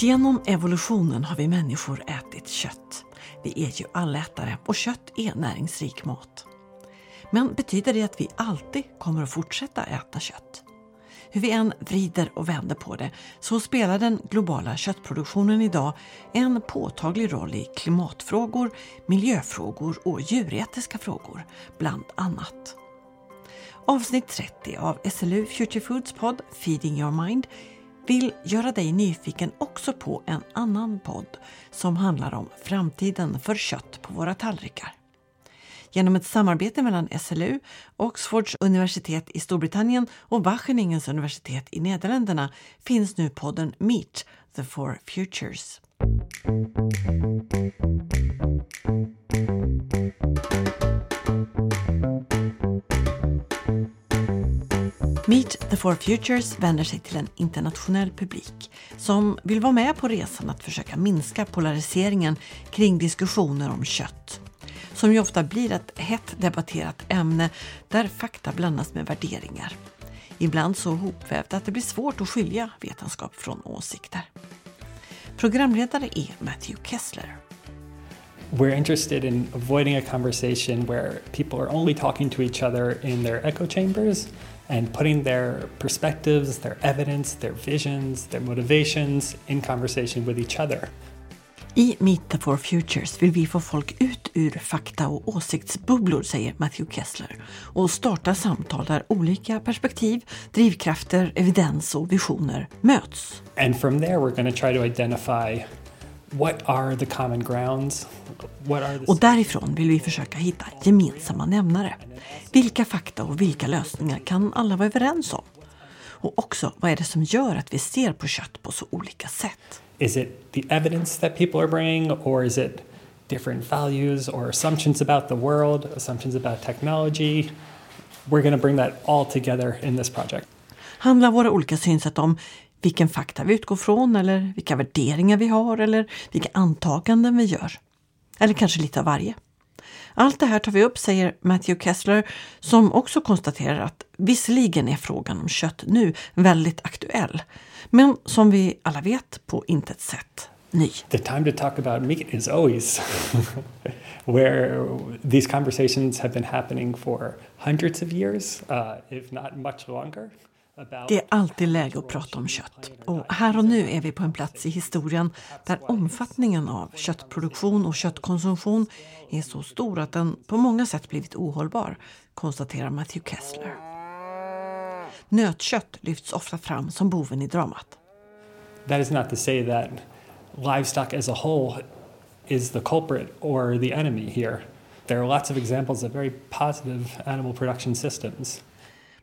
Genom evolutionen har vi människor ätit kött. Vi är ju allätare och kött är näringsrik mat. Men betyder det att vi alltid kommer att fortsätta äta kött? Hur vi än vrider och vänder på det så spelar den globala köttproduktionen idag en påtaglig roll i klimatfrågor, miljöfrågor och djuretiska frågor, bland annat. Avsnitt 30 av SLU Future Foods podd Feeding Your Mind vill göra dig nyfiken också på en annan podd som handlar om framtiden för kött på våra tallrikar. Genom ett samarbete mellan SLU, Oxfords universitet i Storbritannien och Wageningens universitet i Nederländerna finns nu podden Meet the Four Futures. Meet the Four Futures vänder sig till en internationell publik som vill vara med på resan att försöka minska polariseringen kring diskussioner om kött som ju ofta blir ett hett debatterat ämne där fakta blandas med värderingar. Ibland så hopvävt att det blir svårt att skilja vetenskap från åsikter. Programledare är Matthew Kessler. We're interested in avoiding a conversation where people are only talking to each other in their echo chambers and putting their perspectives, their evidence, their visions, their motivations in conversation with each other. I Meet Four Futures vill vi få folk ut ur fakta och åsiktsbubblor, säger Matthew Kessler, och starta samtal där olika perspektiv, drivkrafter, evidens och visioner möts. And from there we're going to try to identify Och därifrån vill vi försöka hitta gemensamma nämnare. Vilka fakta och vilka lösningar kan alla vara överens om? Och också, vad är det som gör att vi ser på kött på så olika sätt? Is it the evidence that people are bringing, or is it different values or assumptions about the world, assumptions about technology? We're going to bring that all together in this project. Handlar våra olika synsätt om vilken fakta vi utgår från eller vilka värderingar vi har eller vilka antaganden vi gör? Eller kanske lite av varje? Allt det här tar vi upp, säger Matthew Kessler, som också konstaterar att visserligen är frågan om kött nu väldigt aktuell, men som vi alla vet på intet sätt ny. The time to talk about meat is always where these conversations have been happening for hundreds of years, uh, if not much longer. Det är alltid läge att prata om kött. Och här och nu är vi på en plats i historien där omfattningen av köttproduktion och köttkonsumtion är så stor att den på många sätt blivit ohållbar, konstaterar Matthew Kessler. Nötkött lyfts ofta fram som boven i dramat. That is not to say that livestock as a whole is the culprit or the enemy here. There are lots of examples of very positive animal production systems.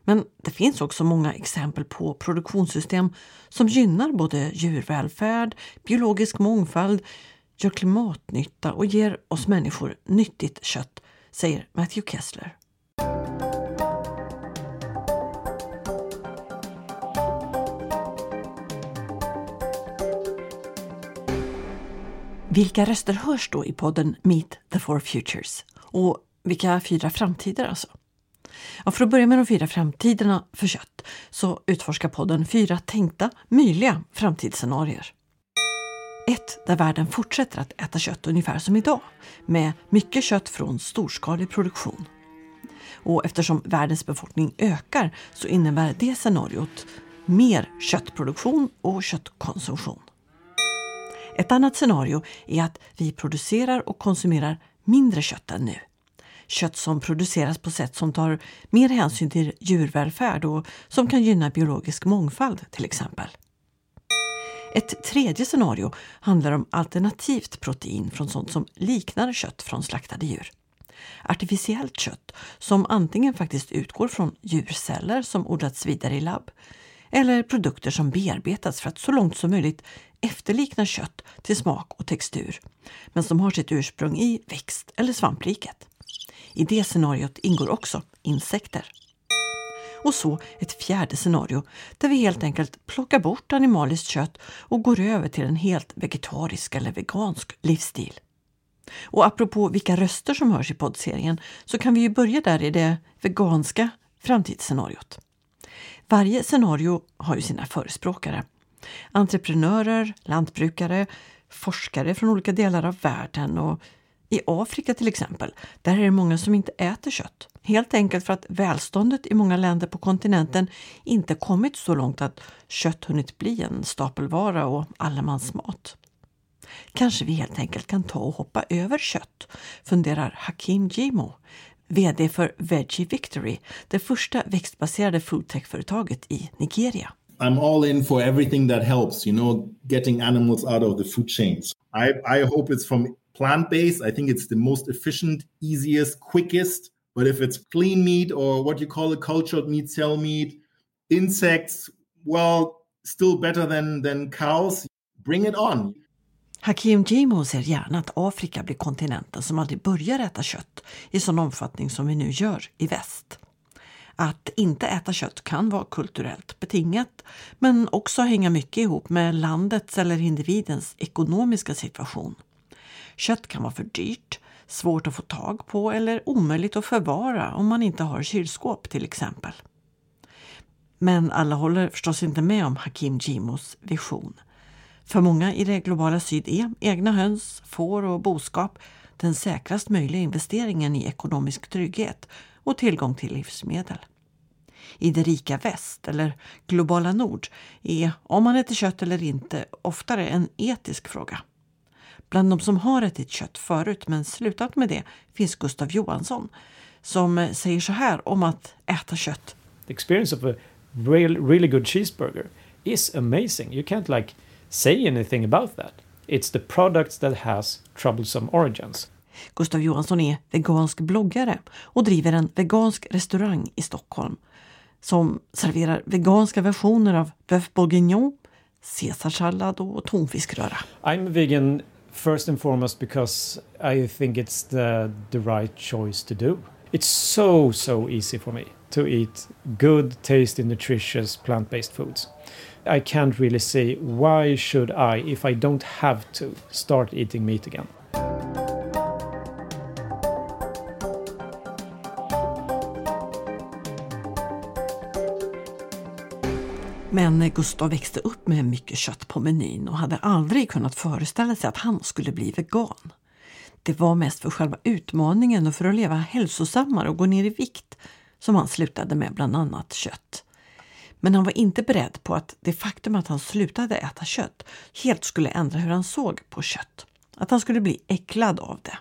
Men det finns också många exempel på produktionssystem som gynnar både djurvälfärd, biologisk mångfald, gör klimatnytta och ger oss människor nyttigt kött, säger Matthew Kessler. Vilka röster hörs då i podden Meet the Four Futures? Och vilka fyra framtider alltså? Ja, för att börja med de fyra framtiderna för kött så utforskar podden fyra tänkta, möjliga framtidsscenarier. Ett där världen fortsätter att äta kött ungefär som idag, med mycket kött från storskalig produktion. Och eftersom världens befolkning ökar så innebär det scenariot mer köttproduktion och köttkonsumtion. Ett annat scenario är att vi producerar och konsumerar mindre kött än nu. Kött som produceras på sätt som tar mer hänsyn till djurvälfärd och som kan gynna biologisk mångfald till exempel. Ett tredje scenario handlar om alternativt protein från sånt som liknar kött från slaktade djur. Artificiellt kött som antingen faktiskt utgår från djurceller som odlats vidare i labb eller produkter som bearbetats för att så långt som möjligt efterlikna kött till smak och textur men som har sitt ursprung i växt eller svampriket. I det scenariot ingår också insekter. Och så ett fjärde scenario där vi helt enkelt plockar bort animaliskt kött och går över till en helt vegetarisk eller vegansk livsstil. Och apropå vilka röster som hörs i poddserien så kan vi ju börja där i det veganska framtidsscenariot. Varje scenario har ju sina förespråkare Entreprenörer, lantbrukare, forskare från olika delar av världen och i Afrika till exempel, där är det många som inte äter kött. Helt enkelt för att välståndet i många länder på kontinenten inte kommit så långt att kött hunnit bli en stapelvara och allemansmat. Kanske vi helt enkelt kan ta och hoppa över kött, funderar Hakim Jimo, VD för Veggie Victory, det första växtbaserade foodtech-företaget i Nigeria. I'm all in for everything that helps, you know, getting animals out of the food chains. I, I hope it's from plant based. I think it's the most efficient, easiest, quickest. But if it's clean meat or what you call a cultured meat, cell meat, insects, well, still better than, than cows, bring it on. Hakim Jimo ser gärna att Afrika blir kontinenten som aldrig börjar äta kött i sån omfattning som vi nu gör i väst. Att inte äta kött kan vara kulturellt betingat men också hänga mycket ihop med landets eller individens ekonomiska situation. Kött kan vara för dyrt, svårt att få tag på eller omöjligt att förvara om man inte har kylskåp till exempel. Men alla håller förstås inte med om Hakim Jimos vision. För många i det globala syd är egna höns, får och boskap den säkrast möjliga investeringen i ekonomisk trygghet och tillgång till livsmedel. I det rika väst eller globala nord är om man äter kött eller inte oftare en etisk fråga. Bland de som har ätit kött förut men slutat med det finns Gustav Johansson som säger så här om att äta kött. The experience of a real, really good cheeseburger is amazing. You can't like say anything about that. It's the products that has troublesome origins. Gustav Johansson är vegansk bloggare och driver en vegansk restaurang i Stockholm som serverar veganska versioner av bœuf bourguignon, caesarsallad och tonfiskröra. I'm vegan first and foremost because I think it's the, the right choice to do. It's so, so easy for me to eat good, tasty, nutritious plant-based foods. I can't really see why should I, if I don't have to, start eating meat again. Men Gustav växte upp med mycket kött på menyn och hade aldrig kunnat föreställa sig att han skulle bli vegan. Det var mest för själva utmaningen och för att leva hälsosammare och gå ner i vikt som han slutade med bland annat kött. Men han var inte beredd på att det faktum att han slutade äta kött helt skulle ändra hur han såg på kött. Att han skulle bli äcklad av det.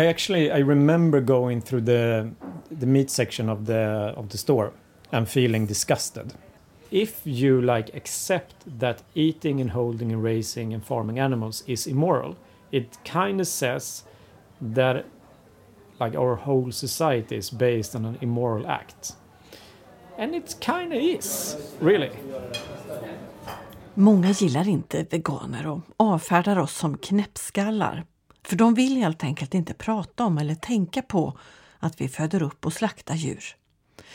I actually I remember going through the the meat section of the of the store and feeling disgusted. If you like accept that eating and holding and raising and farming animals is immoral, it kind of says that like our whole society is based on an immoral act. And it kind of is, really. Många gillar inte veganer och avfärdar oss som knäppskallar. För de vill helt enkelt inte prata om eller tänka på att vi föder upp och slaktar djur.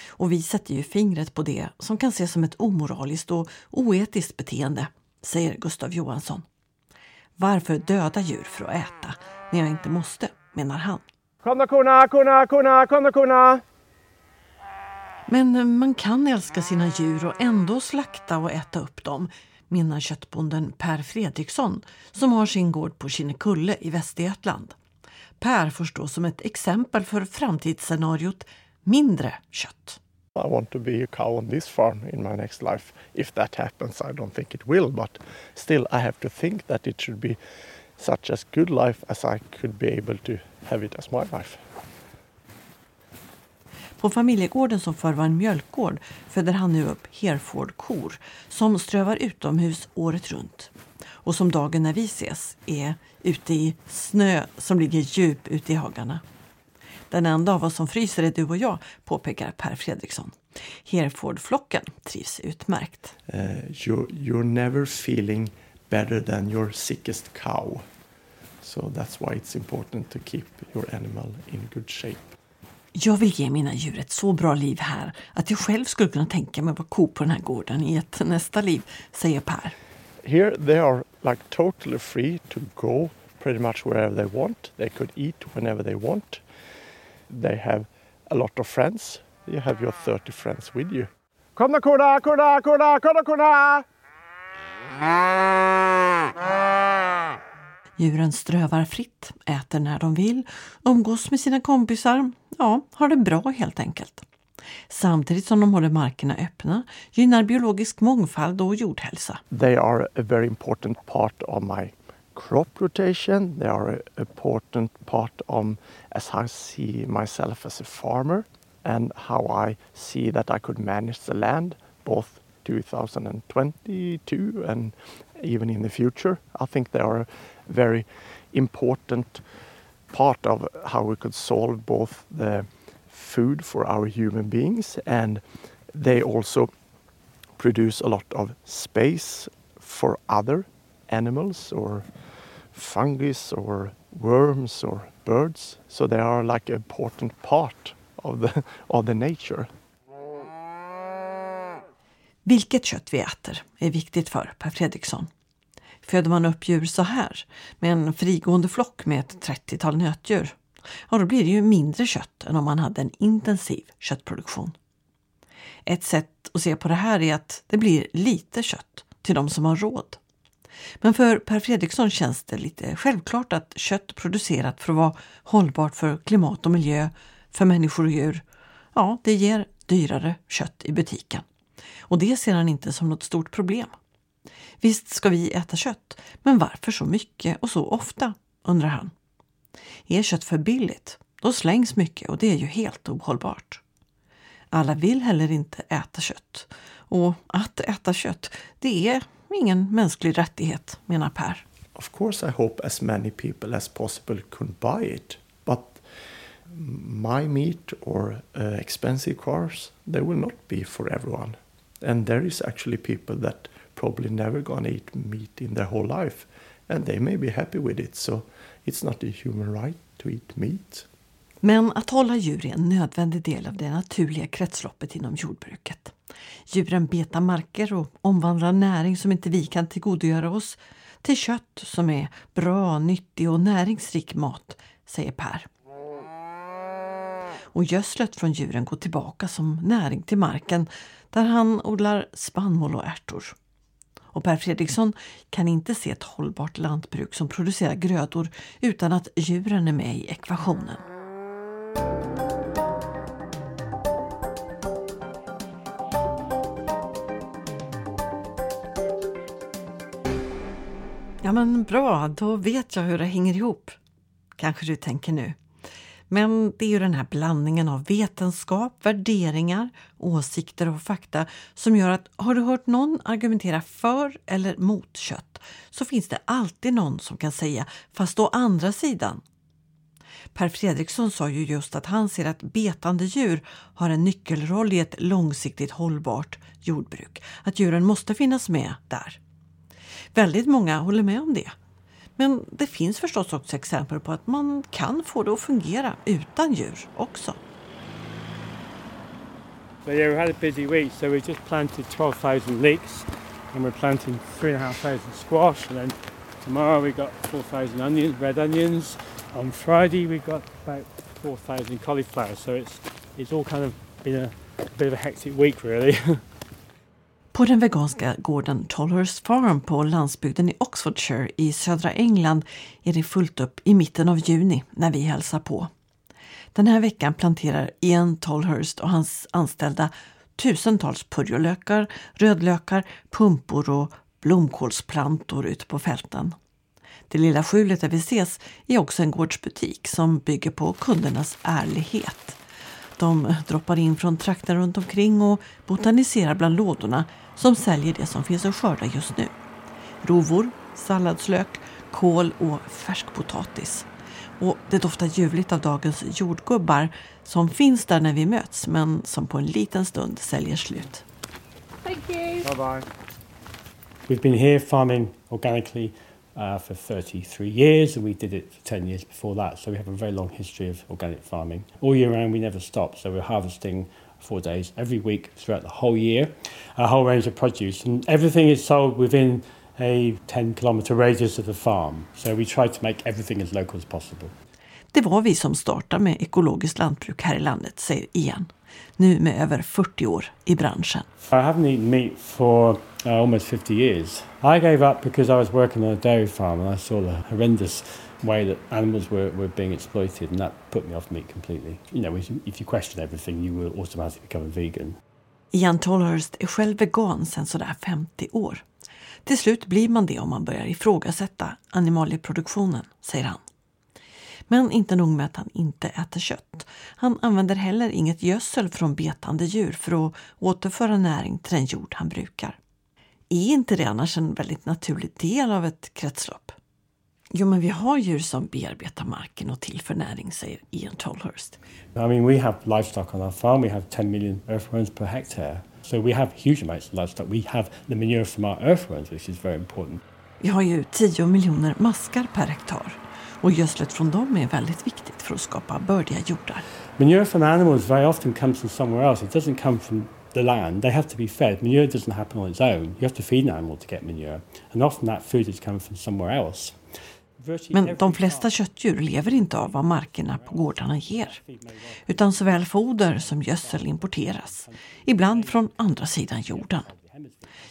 Och vi sätter ju fingret på det som kan ses som ett omoraliskt och oetiskt beteende, säger Gustav Johansson. Varför döda djur för att äta när jag inte måste, menar han. Kom då korna, korna, korna, kom då korna! Men man kan älska sina djur och ändå slakta och äta upp dem, menar köttbonden Per Fredriksson som har sin gård på Kinnekulle i Västergötland. Per får stå som ett exempel för framtidsscenariot mindre kött. I want to be a cow on this farm in my next life. If that happens, I don't think it will, but still, I have to think that it should be such as good life as I could be able to have it as my life. På familjegården som förr var en mjölkgård föder han nu upp Hereford-kor som strövar utomhus året runt och som dagen när vi ses är ute i snö som ligger djup ute i hagarna. Den enda av oss som fryser är du och jag, påpekar Per Fredriksson. Herefordflocken trivs utmärkt. Uh, you're, you're never feeling better than your sickest cow. So that's why it's important to keep your animal in good shape. Jag vill ge mina djur ett så bra liv här att jag själv skulle kunna tänka mig att vara ko på den här gården i ett nästa liv, säger Per. Here they are like totally free to go pretty much wherever they want. They could eat whenever they want. They have a lot of friends. You have your 30 friends with you. Kom då korna, korna, korna, kom då korna! Djuren strövar fritt, äter när de vill, umgås med sina kompisar, ja, har det bra helt enkelt. Samtidigt som de håller markerna öppna gynnar biologisk mångfald och jordhälsa. They are a very important part of my crop rotation. They are an important part of as I see myself as a farmer and how I see that I could manage the land both 2022 and even in the future. I think they are a very important part of how we could solve both the food for our human beings and they also produce a lot of space for other animals or fungus or worms or birds. So they are like an important part of the, of the nature. Vilket kött vi äter är viktigt för Per Fredriksson. Föder man upp djur så här, med en frigående flock med ett 30-tal nötdjur, ja då blir det ju mindre kött än om man hade en intensiv köttproduktion. Ett sätt att se på det här är att det blir lite kött till de som har råd. Men för Per Fredriksson känns det lite självklart att kött producerat för att vara hållbart för klimat och miljö, för människor och djur, ja, det ger dyrare kött i butiken. Och det ser han inte som något stort problem. Visst ska vi äta kött, men varför så mycket och så ofta, undrar han. Är kött för billigt, då slängs mycket och det är ju helt ohållbart. Alla vill heller inte äta kött. Och att äta kött, det är ingen mänsklig rättighet, menar Per. Of course I hope as many people as possible could buy it. But my meat or uh, expensive cars, they will not be for everyone. And there is actually people that probably never gonna eat meat in their whole life. And they may be happy with it. So it's not a human right to eat meat. Men att hålla djur är en nödvändig del av det naturliga kretsloppet inom jordbruket. Djuren betar marker och omvandlar näring som inte vi kan tillgodogöra oss till kött som är bra, nyttig och näringsrik mat, säger Per. Och gödslet från djuren går tillbaka som näring till marken där han odlar spannmål och ärtor. Och Per Fredriksson kan inte se ett hållbart lantbruk som producerar grödor utan att djuren är med i ekvationen. Ja men bra, då vet jag hur det hänger ihop. Kanske du tänker nu. Men det är ju den här blandningen av vetenskap, värderingar, åsikter och fakta som gör att har du hört någon argumentera för eller mot kött så finns det alltid någon som kan säga fast å andra sidan. Per Fredriksson sa ju just att han ser att betande djur har en nyckelroll i ett långsiktigt hållbart jordbruk. Att djuren måste finnas med där. Väldigt många håller med om det. Men det finns förstås också exempel på att man kan få det att fungera utan djur också. Vi yeah, we had a busy week, so we just planted 12,000 leeks and we're planting 3,500 squash. And then tomorrow we got 4,000 onions, red onions. On Friday we got about 4,000 cauliflower. So it's, it's all kind of been a, a bit of a hectic week really. På den veganska gården Tollers Farm på landsbygden i Oxfordshire i södra England är det fullt upp i mitten av juni när vi hälsar på. Den här veckan planterar Ian Tollhurst och hans anställda tusentals purjolökar, rödlökar, pumpor och blomkålsplantor ute på fälten. Det lilla skjulet där vi ses är också en gårdsbutik som bygger på kundernas ärlighet. De droppar in från trakten runt omkring och botaniserar bland lådorna som säljer det som finns att skörda just nu. Rovor, salladslök, kål och färskpotatis. Och det doftar ljuvligt av dagens jordgubbar som finns där när vi möts men som på en liten stund säljer slut. Thank you. Bye bye. We've been here farming organically uh, for 33 years and we did it for 10 years before that. So we have a very long history of organic farming. All year round we never stop. So we're harvesting four days every week throughout the whole year, a whole range of produce. And everything is sold within a 10 kilometre radius of the farm. So we try to make everything as local as possible. Det var vi som startade med ekologiskt lantbruk här i landet, säger Ian. Nu med över 40 år i branschen. I haven't eaten meat for uh, almost 50 years. I gave up because I was working on a dairy farm and I saw the horrendous way that animals were, were being exploited and that put me off meat completely. You know, if you question everything you will automatically become a vegan. Ian Tolhurst är själv vegan sedan sådär 50 år. Till slut blir man det om man börjar ifrågasätta animalieproduktionen, säger han. Men inte nog med att han inte äter kött. Han använder heller inget gödsel från betande djur för att återföra näring till den jord han brukar. Är inte det annars en väldigt naturlig del av ett kretslopp? Jo, men vi har djur som bearbetar marken och tillför näring, säger Ian Tolhurst. I mean, we have livestock on our farm. We have 10 million earthworms per hectare. So we have huge amounts of livestock. We have the manure from our earthworms, which is very important. Vi har ju 10 miljoner maskar per hektar och gödslet från dem är väldigt viktigt för att skapa bördiga jordar. Manure from animals very often comes from somewhere else. It doesn't come from the land. They have to be fed. Manure doesn't happen on its own. You have to feed an animal to get manure. And often that food is coming from somewhere else. Men de flesta köttdjur lever inte av vad markerna på gårdarna ger. Utan såväl foder som gödsel importeras. Ibland från andra sidan jorden.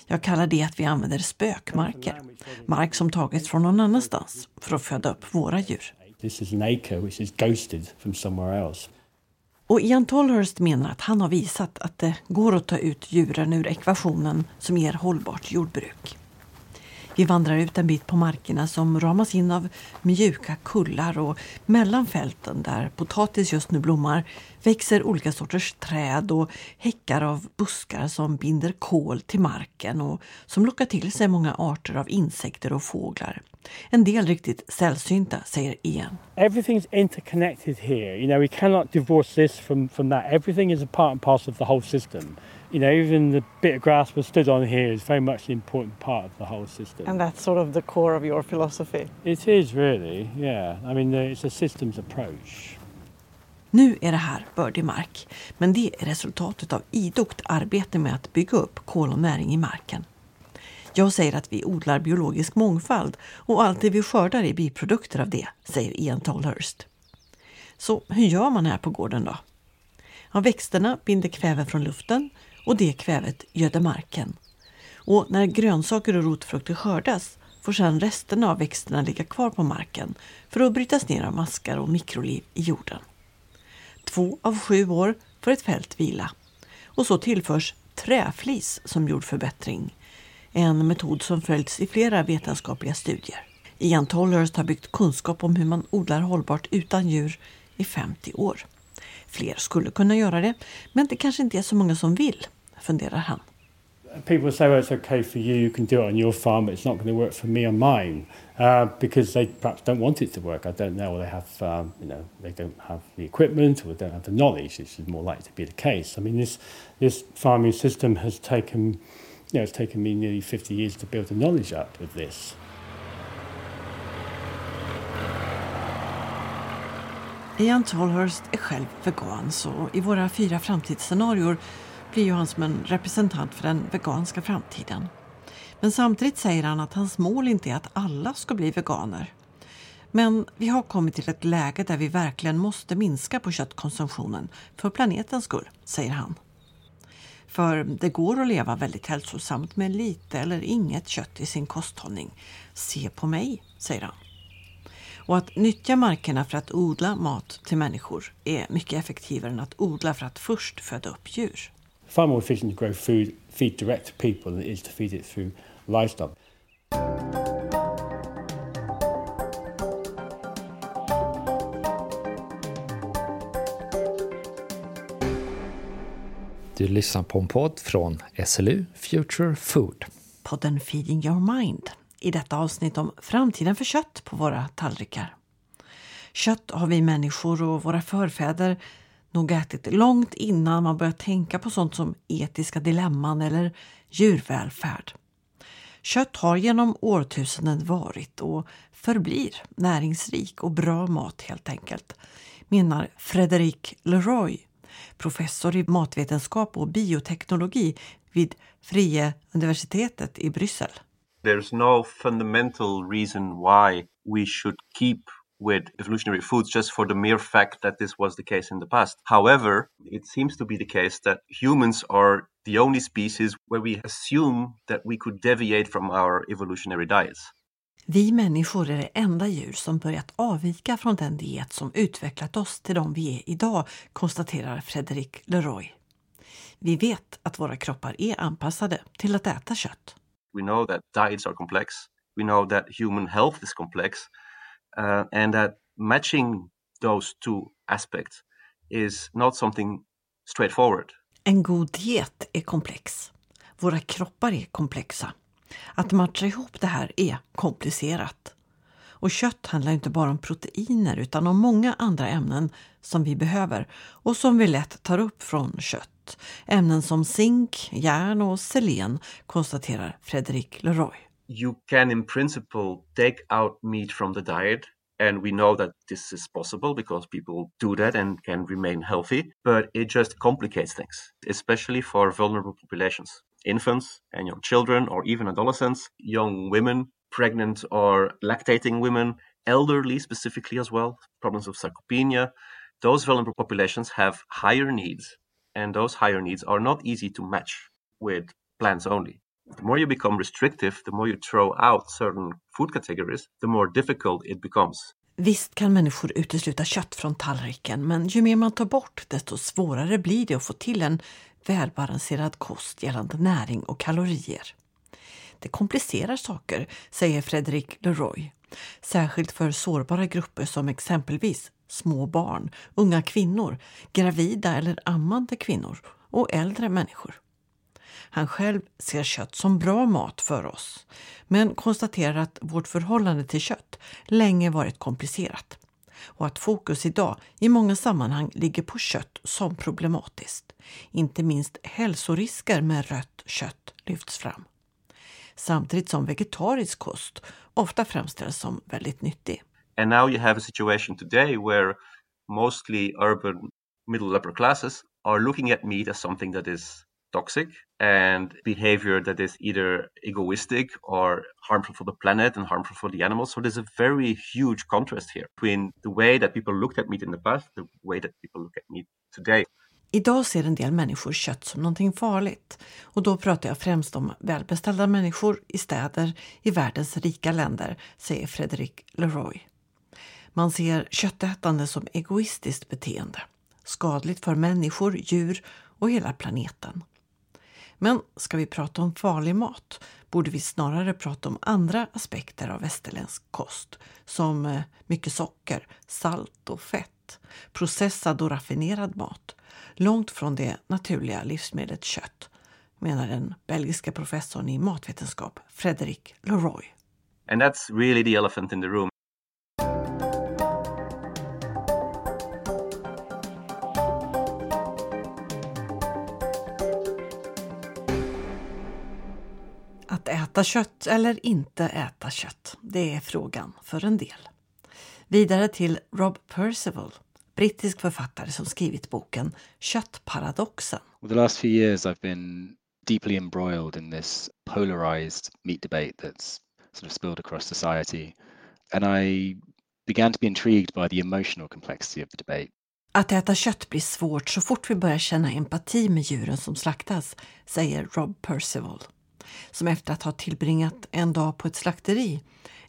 Jag kallar det att vi använder spökmarker. Mark som tagits från någon annanstans för att föda upp våra djur. This is an acre which is ghosted from somewhere else. Och Ian Tolhurst menar att han har visat att det går att ta ut djuren ur ekvationen som ger hållbart jordbruk. Vi vandrar ut en bit på markerna som ramas in av mjuka kullar och mellan fälten där potatis just nu blommar växer olika sorters träd och häckar av buskar som binder kol till marken och som lockar till sig många arter av insekter och fåglar. En del riktigt sällsynta, säger Ian. Everything's interconnected here. You know, we cannot divorce this from, from that. Everything is a part and parcel of the whole system you know, even the bit of grass we're stood on here is very much an important part of the whole system. And that's sort of the core of your philosophy? It is really, yeah. I mean, it's a systems approach. Nu är det här bördig mark, men det är resultatet av idogt arbete med att bygga upp kol och näring i marken. Jag säger att vi odlar biologisk mångfald och allt det vi skördar är biprodukter av det, säger Ian Tolhurst. Så hur gör man här på gården då? Ja, växterna binder kväve från luften och det kvävet göder marken. Och när grönsaker och rotfrukter skördas får sedan resterna av växterna ligga kvar på marken för att brytas ner av maskar och mikroliv i jorden. Två av sju år får ett fält vila och så tillförs träflis som jordförbättring. En metod som följts i flera vetenskapliga studier. Ian Tollhurst har byggt kunskap om hur man odlar hållbart utan djur i 50 år. Fler skulle kunna göra det, men det kanske inte är så många som vill, funderar han. People say well, it's okay for you, you can do it on your farm, but it's not going to work for me on mine uh, because they perhaps don't want it to work. I don't know, or they have, um, you know, they don't have the equipment or they don't have the knowledge. This is more likely to be the case. I mean, this this farming system has taken, you know, it's taken me nearly 50 years to build the knowledge up of this. Ian Tolhurst är själv vegan så i våra fyra framtidsscenarier blir ju han som en representant för den veganska framtiden. Men samtidigt säger han att hans mål inte är att alla ska bli veganer. Men vi har kommit till ett läge där vi verkligen måste minska på köttkonsumtionen för planetens skull, säger han. För det går att leva väldigt hälsosamt med lite eller inget kött i sin kosthållning. Se på mig, säger han. Och att nyttja markerna för att odla mat till människor är mycket effektivare än att odla för att först föda upp djur. Far more efficient to grow food, feed direct to people than it is to feed it through livestock. Du lyssnar på en podd från SLU Future Food. Podden Feeding Your Mind i detta avsnitt om framtiden för kött på våra tallrikar. Kött har vi människor och våra förfäder nog ätit långt innan man börjar tänka på sånt som etiska dilemman eller djurvälfärd. Kött har genom årtusenden varit och förblir näringsrik och bra mat helt enkelt, menar Frederic Leroy, professor i matvetenskap och bioteknologi vid Frie universitetet i Bryssel. there's no fundamental reason why we should keep with evolutionary foods just for the mere fact that this was the case in the past. However, it seems to be the case that humans are the only species where we assume that we could deviate from our evolutionary diets. Vi människor är det enda djur som börjat avvika från den diet som utvecklat oss till de vi är idag, konstaterar Frederic Leroy. Vi vet att våra kroppar är anpassade till att äta kött. We know that diets are complex. We know that human health is complex. Uh, and that matching those two aspects is not something straightforward. En god diet är komplex. Våra kroppar är komplexa. Att matcha ihop det här är komplicerat. Och kött handlar inte bara om proteiner utan om många andra ämnen som vi behöver och som vi lätt tar upp från kött. Ämnen som zink, järn och selen, konstaterar Fredrik Leroy. You can in principle take out meat from the diet and we know that this is possible because people do that and can remain healthy, but it just complicates things, especially for vulnerable populations infants and young children, or even adolescents, young women, pregnant or lactating women, elderly specifically as well, problems of sarcopenia. Those vulnerable populations have higher needs, and those higher needs are not easy to match with plants only. The more you become restrictive, the more you throw out certain food categories, the more difficult it becomes. Visst kan människor utesluta kött från tallriken, men ju mer man tar bort desto svårare blir det att få till en välbalanserad kost gällande näring och kalorier. Det komplicerar saker, säger Fredrik Leroy. Särskilt för sårbara grupper som exempelvis små barn, unga kvinnor, gravida eller ammande kvinnor och äldre människor. Han själv ser kött som bra mat för oss, men konstaterar att vårt förhållande till kött länge varit komplicerat och att fokus idag i många sammanhang ligger på kött som problematiskt. Inte minst hälsorisker med rött kött lyfts fram. Samtidigt som vegetarisk kost ofta framställs som väldigt nyttig. And now you have a situation today where mostly urban middle upper classes are looking at meat as something that is toxic and behavior that is either egoistic or harmful for the planet and harmful for the animals. So there's a very huge contrast here between the way that people looked at meat in the past, the way that people look at meat today. Idag ser en del människor kött som någonting farligt och då pratar jag främst om välbeställda människor i städer i världens rika länder, säger Frederic Leroy. Man ser köttätande som egoistiskt beteende, skadligt för människor, djur och hela planeten. Men ska vi prata om farlig mat borde vi snarare prata om andra aspekter av västerländsk kost som eh, mycket socker, salt och fett, processad och raffinerad mat, långt från det naturliga livsmedlet kött, menar den belgiska professorn i matvetenskap Frederic Leroy. And that's really the elephant in the room. Äta kött eller inte äta kött? Det är frågan för en del. Vidare till Rob Percival, brittisk författare som skrivit boken Köttparadoxen. Well, the last few years I've been deeply embroiled in this polarized meat debate that's sort of spilled across society. And I began to be intrigued by the emotional complexity of the debate. Att äta kött blir svårt så fort vi börjar känna empati med djuren som slaktas, säger Rob Percival som efter att ha tillbringat en dag på ett slakteri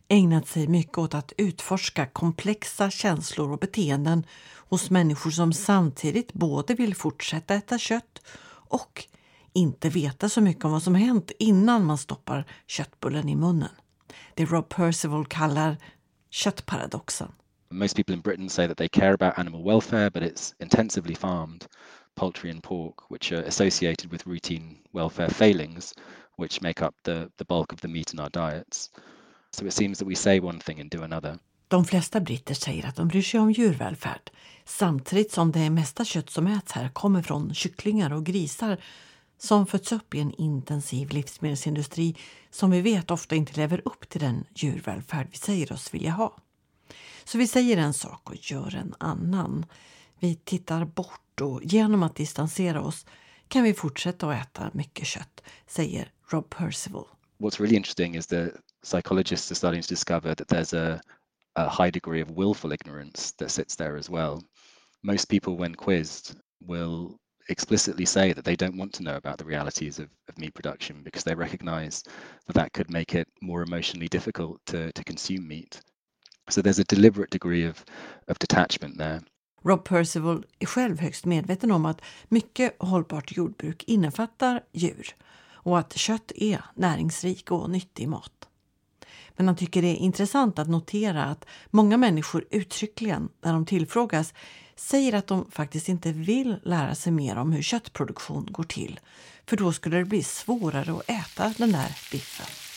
ägnat sig mycket åt att utforska komplexa känslor och beteenden hos människor som samtidigt både vill fortsätta äta kött och inte veta så mycket om vad som hänt innan man stoppar köttbullen i munnen. Det Rob Percival kallar köttparadoxen. Most people in Britain say that they care about animal welfare, but it's intensively farmed poultry and pork, which are associated with routine welfare failings, which make up the, the bulk of the meat in our diets. So it seems that we say one thing and do another. De flesta britter säger att de bryr sig om djurvälfärd samtidigt som det mesta kött som äts här kommer från kycklingar och grisar som föds upp i en intensiv livsmedelsindustri som vi vet ofta inte lever upp till den djurvälfärd vi säger oss vilja ha. Så vi säger en sak och gör en annan. Vi tittar bort och genom att distansera oss kan vi fortsätta att äta mycket kött, säger Rob Percival. What's really interesting is that psychologists are starting to discover that there's a, a high degree of willful ignorance that sits there as well. Most people, when quizzed, will explicitly say that they don't want to know about the realities of, of meat production because they recognize that that could make it more emotionally difficult to, to consume meat. So there's a deliberate degree of, of detachment there. Rob Percival är själv högst medveten om att mycket hållbart jordbruk innefattar djur och att kött är näringsrik och nyttig mat. Men han tycker det är intressant att notera att många människor uttryckligen, när de tillfrågas, säger att de faktiskt inte vill lära sig mer om hur köttproduktion går till. För då skulle det bli svårare att äta den där biffen.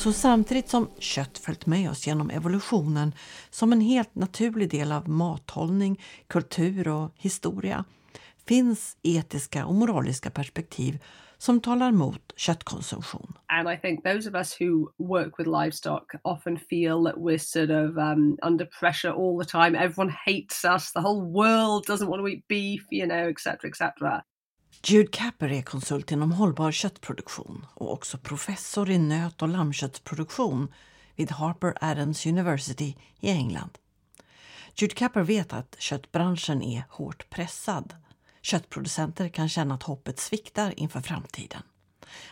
Så samtidigt som kött följt med oss genom evolutionen som en helt naturlig del av mathållning, kultur och historia finns etiska och moraliska perspektiv som talar mot köttkonsumtion. And I think those of us who work with livestock often feel that we're sort of um, under pressure all the time. Everyone hates us. The whole world doesn't want to eat beef, you know, etc. etc. Jude Capper är konsult inom hållbar köttproduktion och också professor i nöt och lammköttsproduktion vid Harper Adams University i England. Jude Capper vet att köttbranschen är hårt pressad. Köttproducenter kan känna att hoppet sviktar inför framtiden.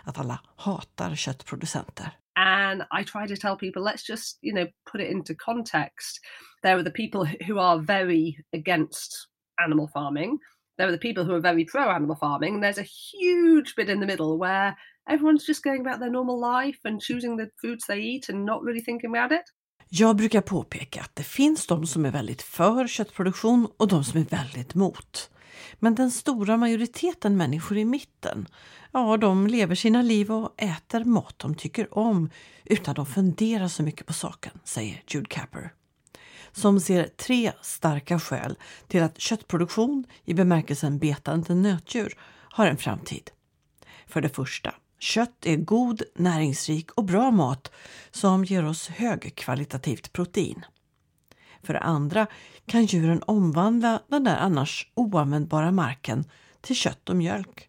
Att alla hatar köttproducenter. And I try to tell people, let's just, you know, put it into context. There are the people who are very against animal farming. There are the people who are very pro animal farming. and There's a huge bit in the middle where everyone's just going about their normal life and choosing the foods they eat and not really thinking about it. Jag brukar påpeka att det finns de som är väldigt för köttproduktion och de som är väldigt mot. Men den stora majoriteten människor i mitten, ja de lever sina liv och äter mat de tycker om utan att funderar så mycket på saken, säger Jude Capper. Som ser tre starka skäl till att köttproduktion i bemärkelsen betande nötdjur har en framtid. För det första, kött är god, näringsrik och bra mat som ger oss högkvalitativt protein. För det andra kan djuren omvandla den där annars oanvändbara marken till kött och mjölk.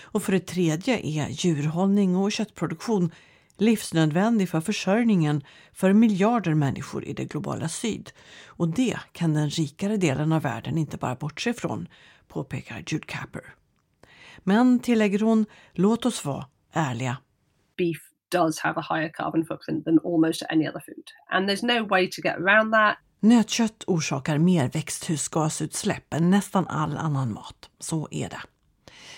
Och för det tredje är djurhållning och köttproduktion livsnödvändig för försörjningen för miljarder människor i det globala syd. Och det kan den rikare delen av världen inte bara bortse från, påpekar Jude Capper. Men, tillägger hon, låt oss vara ärliga. Beef does have a higher carbon footprint than almost any other food. And there's no way to get around that. Nötkött orsakar mer växthusgasutsläpp än nästan all annan mat. Så är det.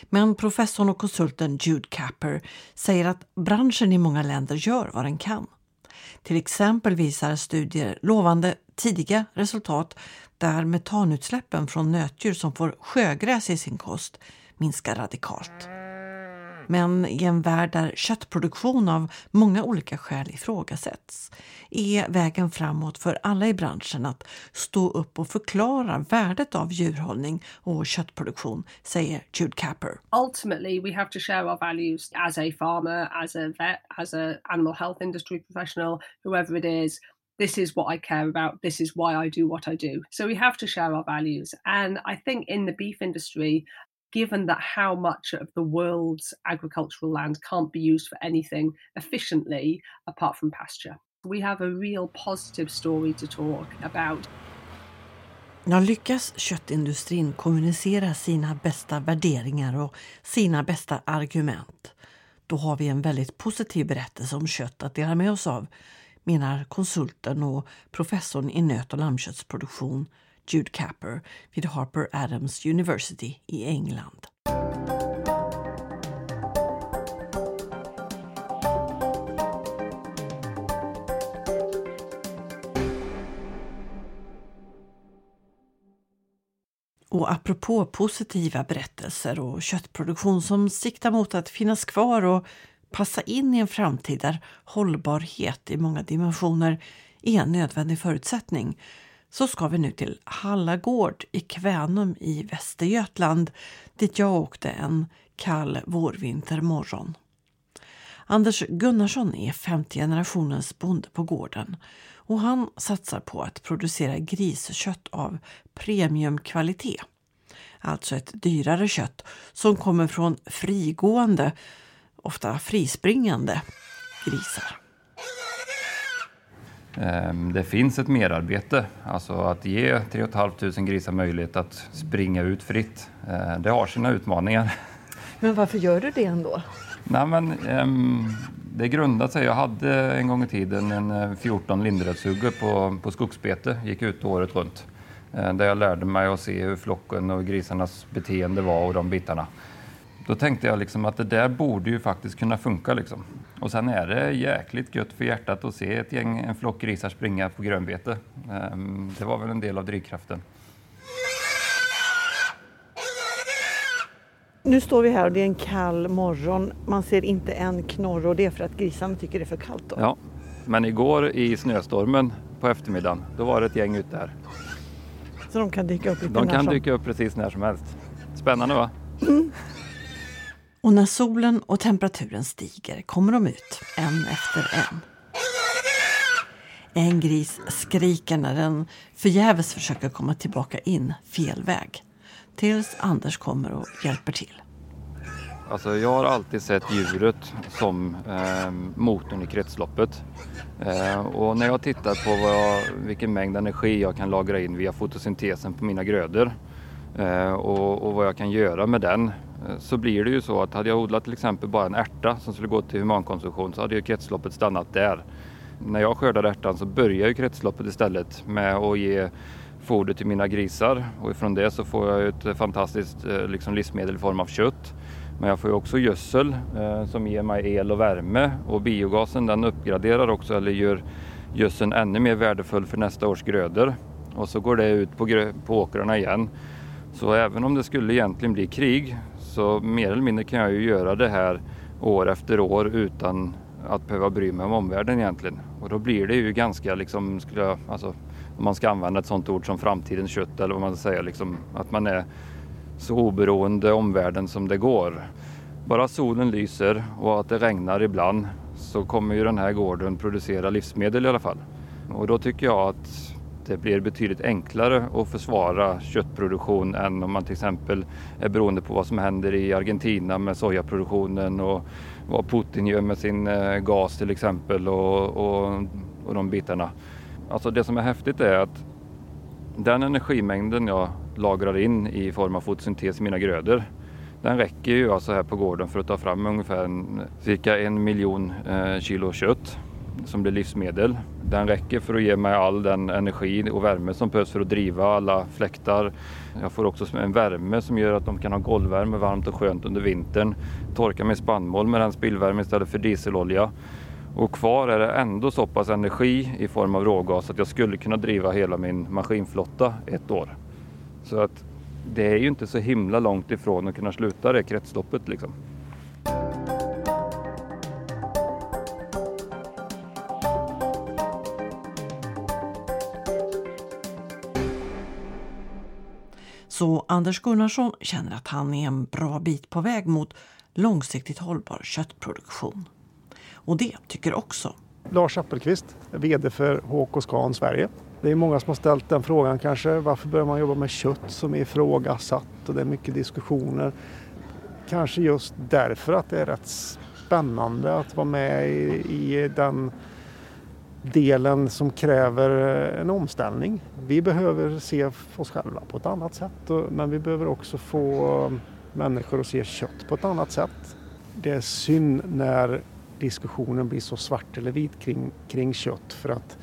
Men professorn och konsulten Jude Capper säger att branschen i många länder gör vad den kan. Till exempel visar studier lovande tidiga resultat där metanutsläppen från nötdjur som får sjögräs i sin kost minskar radikalt. Men i en värld där köttproduktion av många olika skäl ifrågasätts är vägen framåt för alla i branschen att stå upp och förklara värdet av djurhållning och köttproduktion, säger Jude Capper. Ultimately, we have to share our values as a farmer, as a vet, as a animal health industry professional, whoever it is. This is what I care about. This is why I do what I do. So we have to share our values. And I think in the beef industry, given that how much of the world's agricultural land can't be used for anything efficiently apart from pasture. We have a real positive story to talk about. Ja, lyckas köttindustrin kommunicera sina bästa värderingar och sina bästa argument, då har vi en väldigt positiv berättelse om kött att dela med oss av, menar konsulten och professorn i nöt och lammköttsproduktion Jude Capper vid Harper Adams University i England. Och apropå positiva berättelser och köttproduktion som siktar mot att finnas kvar och passa in i en framtid där hållbarhet i många dimensioner är en nödvändig förutsättning så ska vi nu till Hallagård i Kvänum i Västergötland dit jag åkte en kall vårvintermorgon. Anders Gunnarsson är femte generationens bonde på gården och han satsar på att producera griskött av premiumkvalitet. Alltså ett dyrare kött som kommer från frigående ofta frispringande grisar. Ehm, det finns ett merarbete, alltså att ge 3 500 grisar möjlighet att springa ut fritt. Ehm, det har sina utmaningar. Men varför gör du det ändå? Nej, men, um, det grundar sig, jag hade en gång i tiden en 14 lindrödshugge på, på skogsbete, gick ut året runt. Uh, där jag lärde mig att se hur flocken och grisarnas beteende var och de bitarna. Då tänkte jag liksom att det där borde ju faktiskt kunna funka. Liksom. Och sen är det jäkligt gött för hjärtat att se ett gäng, en flock grisar springa på grönbete. Um, det var väl en del av drivkraften. Nu står vi här och det är en kall morgon. Man ser inte en knorr och det är för att grisarna tycker det är för kallt. Då. Ja, men igår i snöstormen på eftermiddagen, då var det ett gäng ute där. Så de kan dyka upp lite De när kan som... dyka upp precis när som helst. Spännande va? Mm. Och när solen och temperaturen stiger kommer de ut, en efter en. En gris skriker när den förgäves försöker komma tillbaka in fel väg. Tills Anders kommer och hjälper till. Alltså jag har alltid sett djuret som eh, motorn i kretsloppet. Eh, och när jag tittar på vad, vilken mängd energi jag kan lagra in via fotosyntesen på mina grödor eh, och, och, vad jag kan göra med den Eh, så blir det ju så att hade jag odlat till exempel bara en ärta som skulle gå till humankonsumtion så hade ju kretsloppet stannat där. När jag skördar ärtan så börjar ju kretsloppet istället med att ge foder till mina grisar och ifrån det så får jag ett fantastiskt eh, liksom, livsmedel i form av kött. Men jag får ju också gödsel eh, som ger mig el och värme och biogasen den uppgraderar också eller gör gödseln ännu mer värdefull för nästa års grödor. Och så går det ut på, på åkrarna igen. Så även om det skulle egentligen bli krig så mer eller mindre kan jag ju göra det här år efter år utan att behöva bry mig om omvärlden egentligen. Och då blir det ju ganska liksom, skulle jag, alltså, om man ska använda ett sånt ord som framtidens kött eller vad man ska säga, liksom, att man är så oberoende omvärlden som det går. Bara solen lyser och att det regnar ibland så kommer ju den här gården producera livsmedel i alla fall. Och då tycker jag att det blir betydligt enklare att försvara köttproduktion än om man till exempel är beroende på vad som händer i Argentina med sojaproduktionen och vad Putin gör med sin eh, gas till exempel och, och, och de bitarna. Alltså det som är häftigt är att den energimängden jag lagrar in i form av fotosyntes i mina grödor den räcker ju alltså här på gården för att ta fram ungefär en, cirka en miljon eh, kilo kött som blir livsmedel. Den räcker för att ge mig all den energi och värme som behövs för att driva alla fläktar. Jag får också en värme som gör att de kan ha golvvärme varmt och skönt under vintern. Torka med spannmål med den spillvärme istället för dieselolja. Och kvar är det ändå så pass energi i form av rågas att jag skulle kunna driva hela min maskinflotta ett år. Så att det är ju inte så himla långt ifrån att kunna sluta det kretsloppet liksom. Så Anders Gunnarsson känner att han är en bra bit på väg mot långsiktigt hållbar köttproduktion. Och det tycker också Lars Appelqvist, VD för HK Scan Sverige. Det är många som har ställt den frågan kanske. Varför börjar man jobba med kött som är ifrågasatt och det är mycket diskussioner. Kanske just därför att det är rätt spännande att vara med i, i den delen som kräver en omställning. Vi behöver se oss själva på ett annat sätt men vi behöver också få människor att se kött på ett annat sätt. Det är synd när diskussionen blir så svart eller vit kring, kring kött för att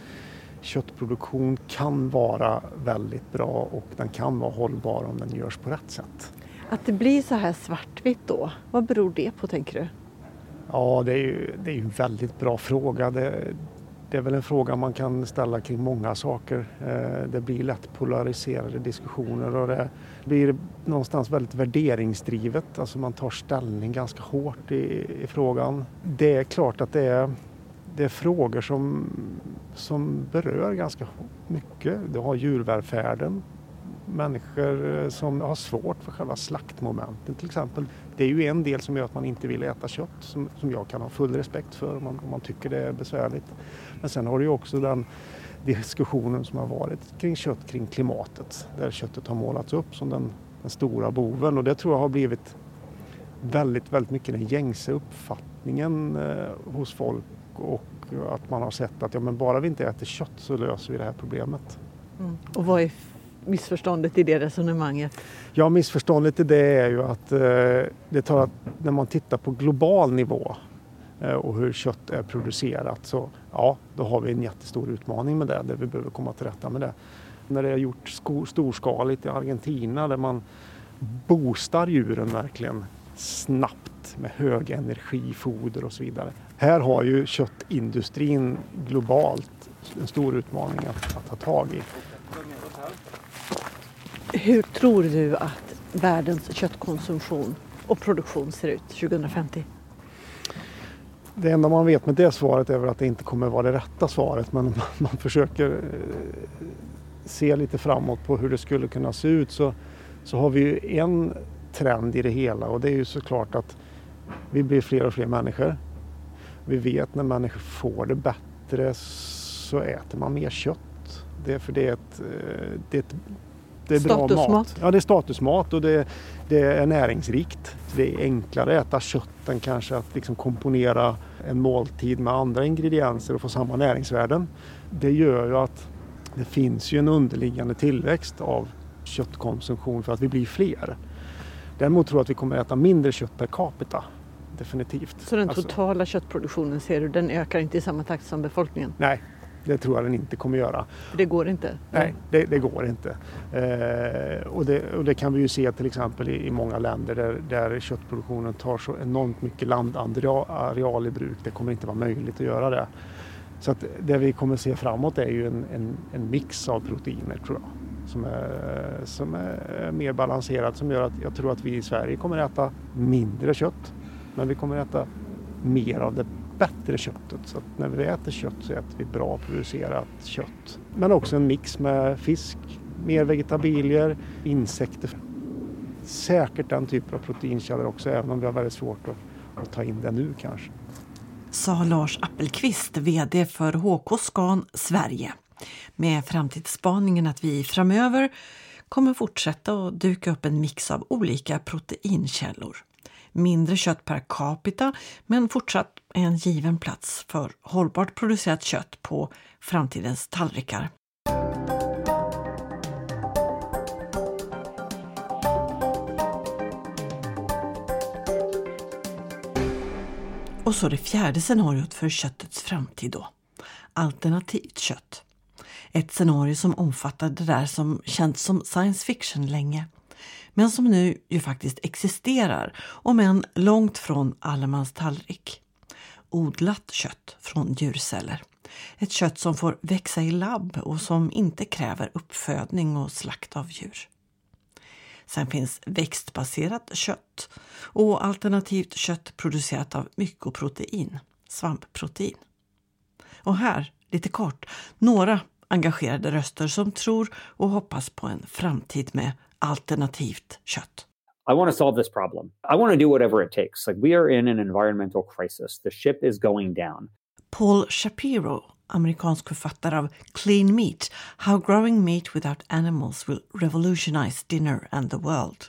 köttproduktion kan vara väldigt bra och den kan vara hållbar om den görs på rätt sätt. Att det blir så här svartvitt då, vad beror det på tänker du? Ja, det är ju, det är ju en väldigt bra fråga. Det, det är väl en fråga man kan ställa kring många saker. Eh, det blir lätt polariserade diskussioner och det blir någonstans väldigt värderingsdrivet. Alltså man tar ställning ganska hårt i, i frågan. Det är klart att det är, det är frågor som, som berör ganska mycket. Du har djurvälfärden, människor eh, som har svårt för själva slaktmomentet till exempel. Det är ju en del som gör att man inte vill äta kött som, som jag kan ha full respekt för om man, om man tycker det är besvärligt. Men sen har du ju också den diskussionen som har varit kring kött kring klimatet där köttet har målats upp som den, den stora boven och det tror jag har blivit väldigt, väldigt mycket den gängse uppfattningen eh, hos folk och att man har sett att ja, men bara vi inte äter kött så löser vi det här problemet. Mm. Och vad är missförståndet i det resonemanget? Ja, missförståndet i det är ju att eh, det tar att när man tittar på global nivå eh, och hur kött är producerat så ja, då har vi en jättestor utmaning med det där vi behöver komma till rätta med det. När det är gjort storskaligt i Argentina där man boostar djuren verkligen snabbt med hög energi, foder och så vidare. Här har ju köttindustrin globalt en stor utmaning att, att ta tag i. Hur tror du att världens köttkonsumtion och produktion ser ut 2050? Det enda man vet med det svaret är väl att det inte kommer vara det rätta svaret men man, man försöker eh, se lite framåt på hur det skulle kunna se ut så, så har vi ju en trend i det hela och det är ju såklart att vi blir fler och fler människor. Vi vet när människor får det bättre så äter man mer kött. Det är för det är ett, eh, det är ett det är bra mat. Ja, det är statusmat och det, det är näringsrikt. Det är enklare att äta kött än kanske att liksom komponera en måltid med andra ingredienser och få samma näringsvärden. Det gör ju att det finns ju en underliggande tillväxt av köttkonsumtion för att vi blir fler. Däremot tror jag att vi kommer äta mindre kött per capita. Definitivt. Så den alltså- totala alltså, köttproduktionen ser du, den ökar inte i samma takt som befolkningen? Nej, det tror jag den inte kommer göra. Det går inte? Nej, det, det går inte. Eh, och, det, och, det, kan vi ju se till exempel i, i många länder där, där, köttproduktionen tar så enormt mycket landareal i bruk. Det kommer inte vara möjligt att göra det. Så att det vi kommer se framåt är ju en, en, en mix av proteiner tror jag. Som är, som är mer balanserad som gör att jag tror att vi i Sverige kommer äta mindre kött. Men vi kommer äta mer av det bättre köttet. Så när vi äter kött så äter vi bra producerat kött. Men också en mix med fisk, mer vegetabilier, insekter. Säkert den typen av proteinkällor också även om vi har väldigt svårt att, att ta in det nu kanske. Sa Lars Appelqvist, VD för HK Scan Sverige. Med framtidsspaningen att vi framöver kommer fortsätta att duka upp en mix av olika proteinkällor mindre kött per capita men fortsatt en given plats för hållbart producerat kött på framtidens tallrikar. Och så det fjärde scenariot för köttets framtid då. Alternativt kött. Ett scenario som omfattar det där som känts som science fiction länge men som nu ju faktiskt existerar, om än långt från allemans tallrik. Odlat kött från djurceller. Ett kött som får växa i labb och som inte kräver uppfödning och slakt av djur. Sen finns växtbaserat kött och alternativt kött producerat av mykoprotein, svampprotein. Och här, lite kort, några engagerade röster som tror och hoppas på en framtid med alternativt kött. I want to solve this problem. I want to do whatever it takes. Like we are in an environmental crisis. The ship is going down. Paul Shapiro, amerikansk författare av Clean Meat, How Growing Meat Without Animals Will Revolutionize Dinner and the World,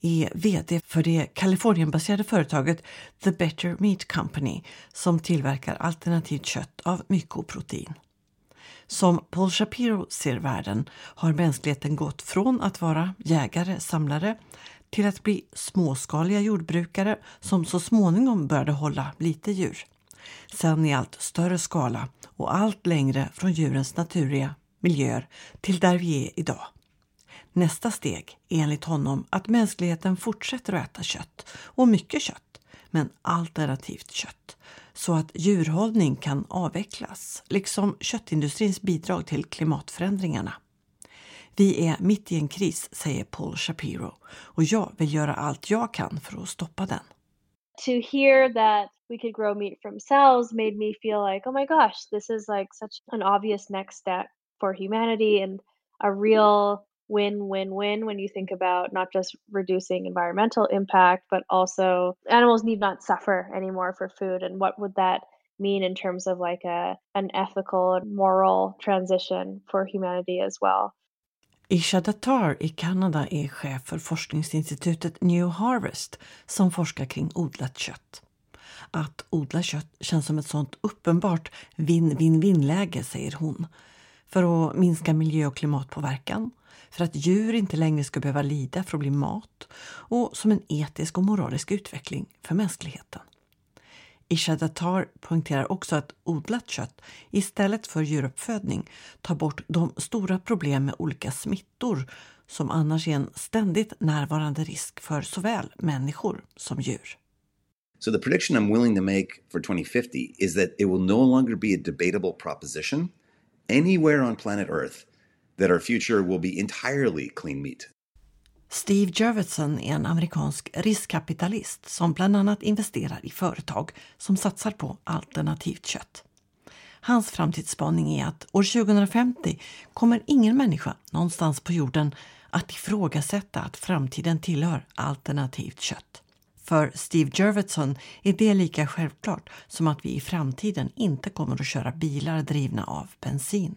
är VD för det Kalifornienbaserade företaget The Better Meat Company som tillverkar alternativt kött av mykoprotein. Som Paul Shapiro ser världen har mänskligheten gått från att vara jägare, samlare till att bli småskaliga jordbrukare som så småningom började hålla lite djur. Sen i allt större skala och allt längre från djurens naturliga miljöer till där vi är idag. Nästa steg är enligt honom att mänskligheten fortsätter att äta kött och mycket kött, men alternativt kött så att djurhållning kan avvecklas, liksom köttindustrins bidrag till klimatförändringarna. Vi är mitt i en kris, säger Paul Shapiro och jag vill göra allt jag kan för att stoppa den. To hear that we could grow meat from cells made me feel like, oh my gosh, this is like such an obvious next step for humanity and a real win win win when you think about not just reducing environmental impact, but also animals need not suffer anymore for food. And what would that mean in terms of like a an ethical and moral transition for humanity as well? Isha Datar i Kanada är chef för forskningsinstitutet New Harvest som forskar kring odlat kött. Att odla kött känns som ett sånt uppenbart vinn-vinn-vinn-läge, säger hon. För att minska miljö och klimatpåverkan, för att djur inte längre ska behöva lida för att bli mat och som en etisk och moralisk utveckling för mänskligheten. Ishadatar poängterar också att odlat kött istället för djuruppfödning tar bort de stora problem med olika smittor som annars är en ständigt närvarande risk för såväl människor som djur. So the prediction I'm willing to make for 2050 is that it will no longer be a debatable proposition anywhere on planet Earth that our future will be entirely clean meat. Steve Jurvetson är en amerikansk riskkapitalist som bland annat investerar i företag som satsar på alternativt kött. Hans framtidsspaning är att år 2050 kommer ingen människa någonstans på jorden att ifrågasätta att framtiden tillhör alternativt kött. För Steve Jurvetson är det lika självklart som att vi i framtiden inte kommer att köra bilar drivna av bensin.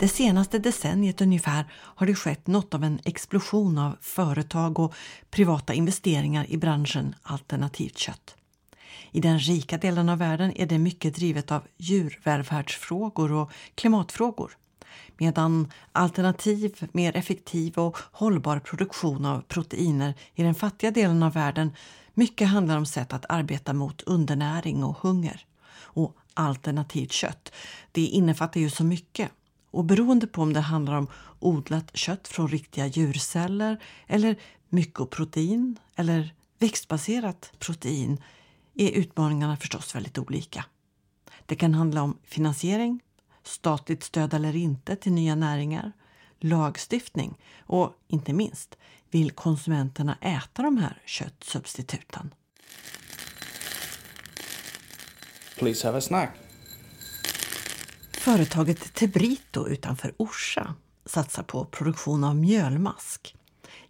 Det senaste decenniet ungefär har det skett något av en explosion av företag och privata investeringar i branschen alternativt kött. I den rika delen av världen är det mycket drivet av djurvälfärdsfrågor och klimatfrågor. Medan alternativ, mer effektiv och hållbar produktion av proteiner i den fattiga delen av världen mycket handlar om sätt att arbeta mot undernäring och hunger. Och alternativt kött, det innefattar ju så mycket. Och beroende på om det handlar om odlat kött från riktiga djurceller eller mykoprotein eller växtbaserat protein är utmaningarna förstås väldigt olika. Det kan handla om finansiering, statligt stöd eller inte till nya näringar, lagstiftning och inte minst, vill konsumenterna äta de här köttsubstituten? Please have a snack. Företaget Tebrito utanför Orsa satsar på produktion av mjölmask.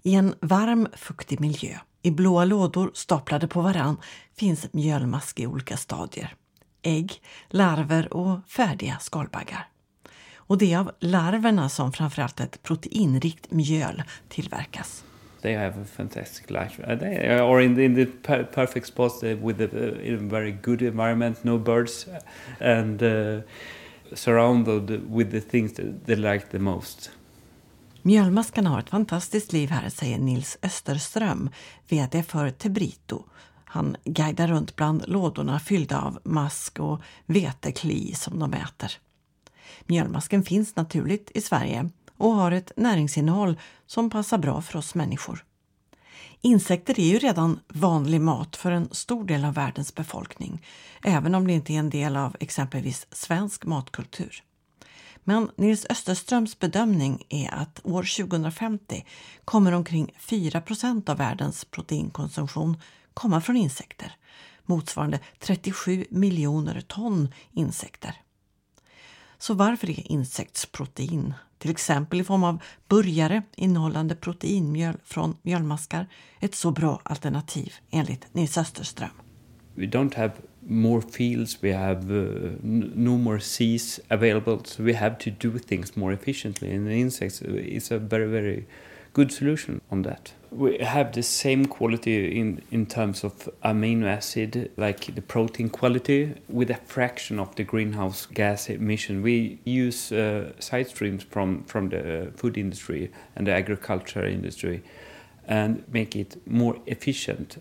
I en varm, fuktig miljö, i blåa lådor staplade på varann, finns mjölmask i olika stadier. Ägg, larver och färdiga skalbaggar. Och det är av larverna som framförallt ett proteinrikt mjöl tillverkas. They have a fantastic life, uh, they, or in the, in the perfect spot uh, with a, uh, a very good environment, no birds, and uh, surrounded with the things that they like the most. Mjölmaskarna har ett fantastiskt liv här, säger Nils Österström, VD för Tebrito. Han guidar runt bland lådorna fyllda av mask och vetekli som de äter. Mjölmasken finns naturligt i Sverige och har ett näringsinnehåll som passar bra för oss människor. Insekter är ju redan vanlig mat för en stor del av världens befolkning, även om det inte är en del av exempelvis svensk matkultur. Men Nils Österströms bedömning är att år 2050 kommer omkring 4% av världens proteinkonsumtion komma från insekter, motsvarande 37 miljoner ton insekter. Så varför är insektsprotein, till exempel i form av burgare innehållande proteinmjöl från mjölmaskar, ett så bra alternativ enligt Nils Österström? We don't have more fields, we have uh, no more seas available, so we have to do things more efficiently. And the insects uh, is a very, very good solution on that. We have the same quality in, in terms of amino acid, like the protein quality, with a fraction of the greenhouse gas emission. We use uh, side streams from, from the food industry and the agriculture industry and make it more efficient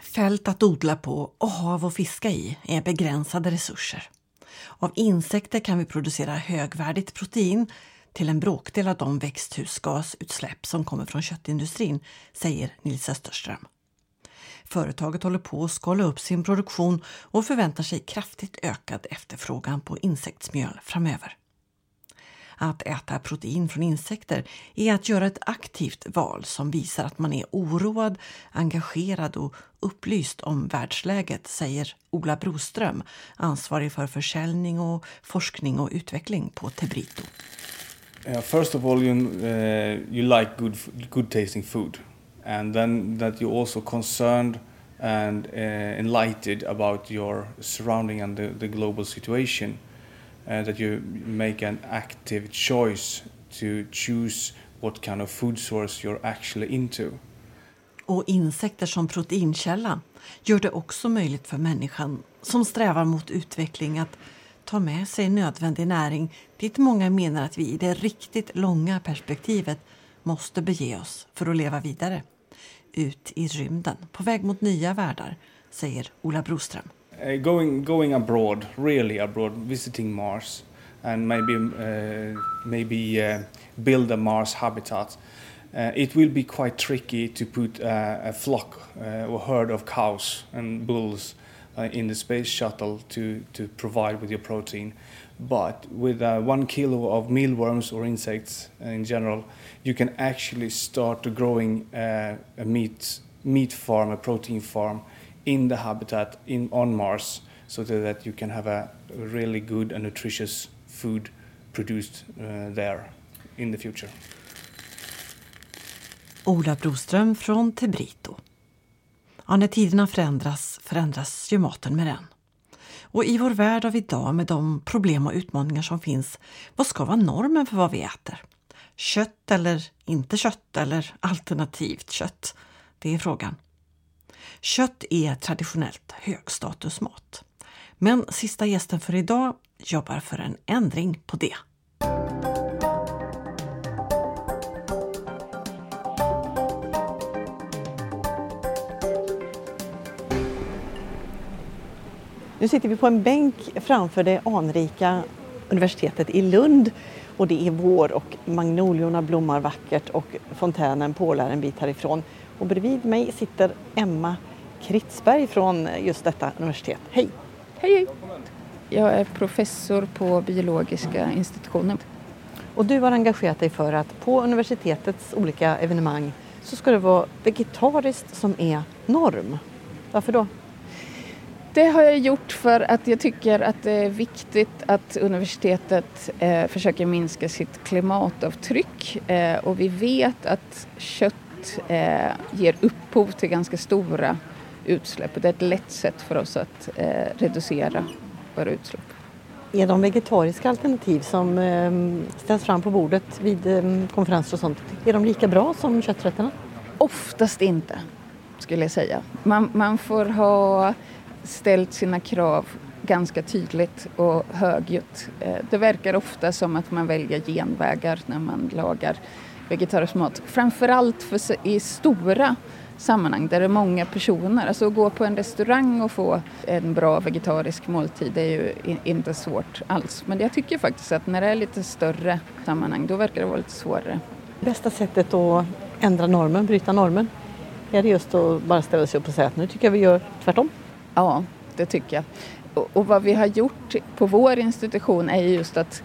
Fält att odla på och hav att fiska i är begränsade resurser. Av insekter kan vi producera högvärdigt protein till en bråkdel av de växthusgasutsläpp som kommer från köttindustrin, säger Nils Österström. Företaget håller på att skala upp sin produktion och förväntar sig kraftigt ökad efterfrågan på insektsmjöl framöver. Att äta protein från insekter är att göra ett aktivt val som visar att man är oroad, engagerad och upplyst om världsläget, säger Ola Broström, ansvarig för försäljning och forskning och utveckling på Tebrito. Uh, first of all, you, uh, you like good, good tasting food, and then that you're also concerned and uh, enlightened about your surrounding and the, the global situation. Uh, that you make an active choice to choose what kind of food source you're actually into. Och insekter som proteinkälla gör det också möjligt för människan som strävar mot utveckling att ta med sig nödvändig näring dit många menar att vi i det riktigt långa perspektivet måste bege oss för att leva vidare. Ut i rymden, på väg mot nya världar, säger Ola Broström. Eh, going, going abroad, really abroad, visiting Mars and maybe, uh, maybe uh, build a Mars habitat. Uh, it will be quite tricky to put uh, a flock uh, or herd of cows and bulls Uh, in the space shuttle to, to provide with your protein. But with uh, one kilo of mealworms or insects in general, you can actually start growing uh, a meat, meat farm, a protein farm in the habitat in, on Mars so that you can have a really good and nutritious food produced uh, there in the future. Ola Broström från Tebrito. Ja, när tiderna förändras, förändras ju maten med den. Och i vår värld av idag med de problem och utmaningar som finns, vad ska vara normen för vad vi äter? Kött eller inte kött eller alternativt kött? Det är frågan. Kött är traditionellt högstatusmat. Men sista gästen för idag jobbar för en ändring på det. Nu sitter vi på en bänk framför det anrika universitetet i Lund och det är vår och magnoliorna blommar vackert och fontänen pålar en bit härifrån. Och bredvid mig sitter Emma Kritzberg från just detta universitet. Hej! Hej! hej. Jag är professor på biologiska institutionen. Och du har engagerat dig för att på universitetets olika evenemang så ska det vara vegetariskt som är norm. Varför då? Det har jag gjort för att jag tycker att det är viktigt att universitetet eh, försöker minska sitt klimatavtryck. Eh, och vi vet att kött eh, ger upphov till ganska stora utsläpp. Och det är ett lätt sätt för oss att eh, reducera våra utsläpp. Är de vegetariska alternativ som eh, ställs fram på bordet vid eh, konferenser och sånt, är de lika bra som kötträtterna? Oftast inte, skulle jag säga. Man, man får ha ställt sina krav ganska tydligt och högljutt. Eh, det verkar ofta som att man väljer genvägar när man lagar vegetarisk mat. Framförallt för i stora sammanhang där det är många personer. Alltså att gå på en restaurang och få en bra vegetarisk måltid är ju inte svårt alls. Men jag tycker faktiskt att när det är lite större sammanhang då verkar det vara lite svårare. Bästa sättet att ändra normen, bryta normen, är det just att bara ställa sig upp och säga att nu tycker jag vi gör tvärtom? Ja, det tycker jag. Och, och vad vi har gjort på vår institution är just att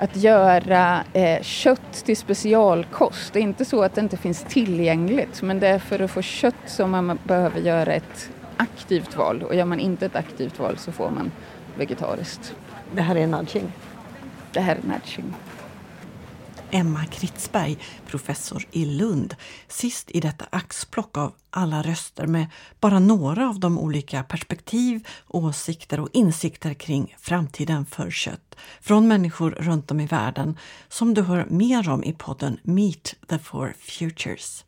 att göra eh, kött till specialkost. Det är inte så att det inte finns tillgängligt men det är för att få kött som man behöver göra ett aktivt val och gör man inte ett aktivt val så får man vegetariskt. Det här är nudging? Det här är nudging. Emma Kritzberg, professor i Lund, sist i detta axplock av alla röster med bara några av de olika perspektiv, åsikter och insikter kring framtiden för kött från människor runt om i världen som du hör mer om i podden Meet the Four Futures.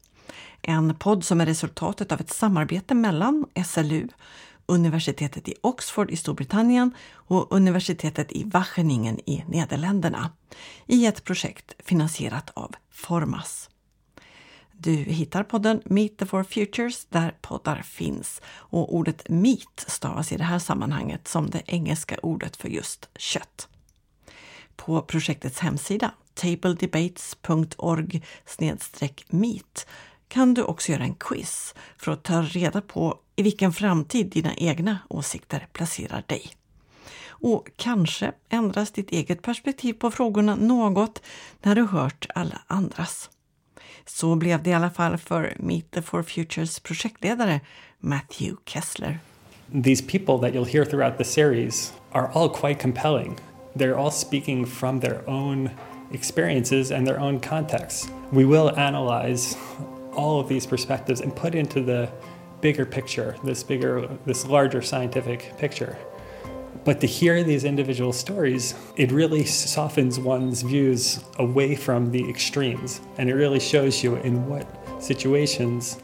En podd som är resultatet av ett samarbete mellan SLU, universitetet i Oxford i Storbritannien och universitetet i Wageningen i Nederländerna i ett projekt finansierat av Formas. Du hittar podden Meet the Four Futures där poddar finns och ordet meat stavas i det här sammanhanget som det engelska ordet för just kött. På projektets hemsida tabledebates.org meet kan du också göra en quiz för att ta reda på i vilken framtid dina egna åsikter placerar dig. Och kanske ändras ditt eget perspektiv på frågorna något när du hört alla andras. Så blev det i alla fall för Meet the Four Futures projektledare Matthew Kessler. These people that you'll hear throughout the series are all quite compelling. They're all speaking from their own experiences and their own contexts. We will analyze all of these perspectives and put into the bigger picture, this bigger, this larger scientific picture. But to hear these individual stories, it really softens one's views away from the extremes. And it really shows you in what situations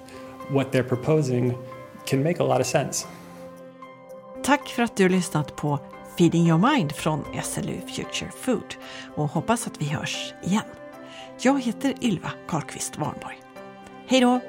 what they're proposing can make a lot of sense. Tack för att du lyssnat på Feeding Your Mind från SLU Future Food och hoppas att vi hörs igen. Jag heter Ylva Karlqvist Warnborg. Hej då!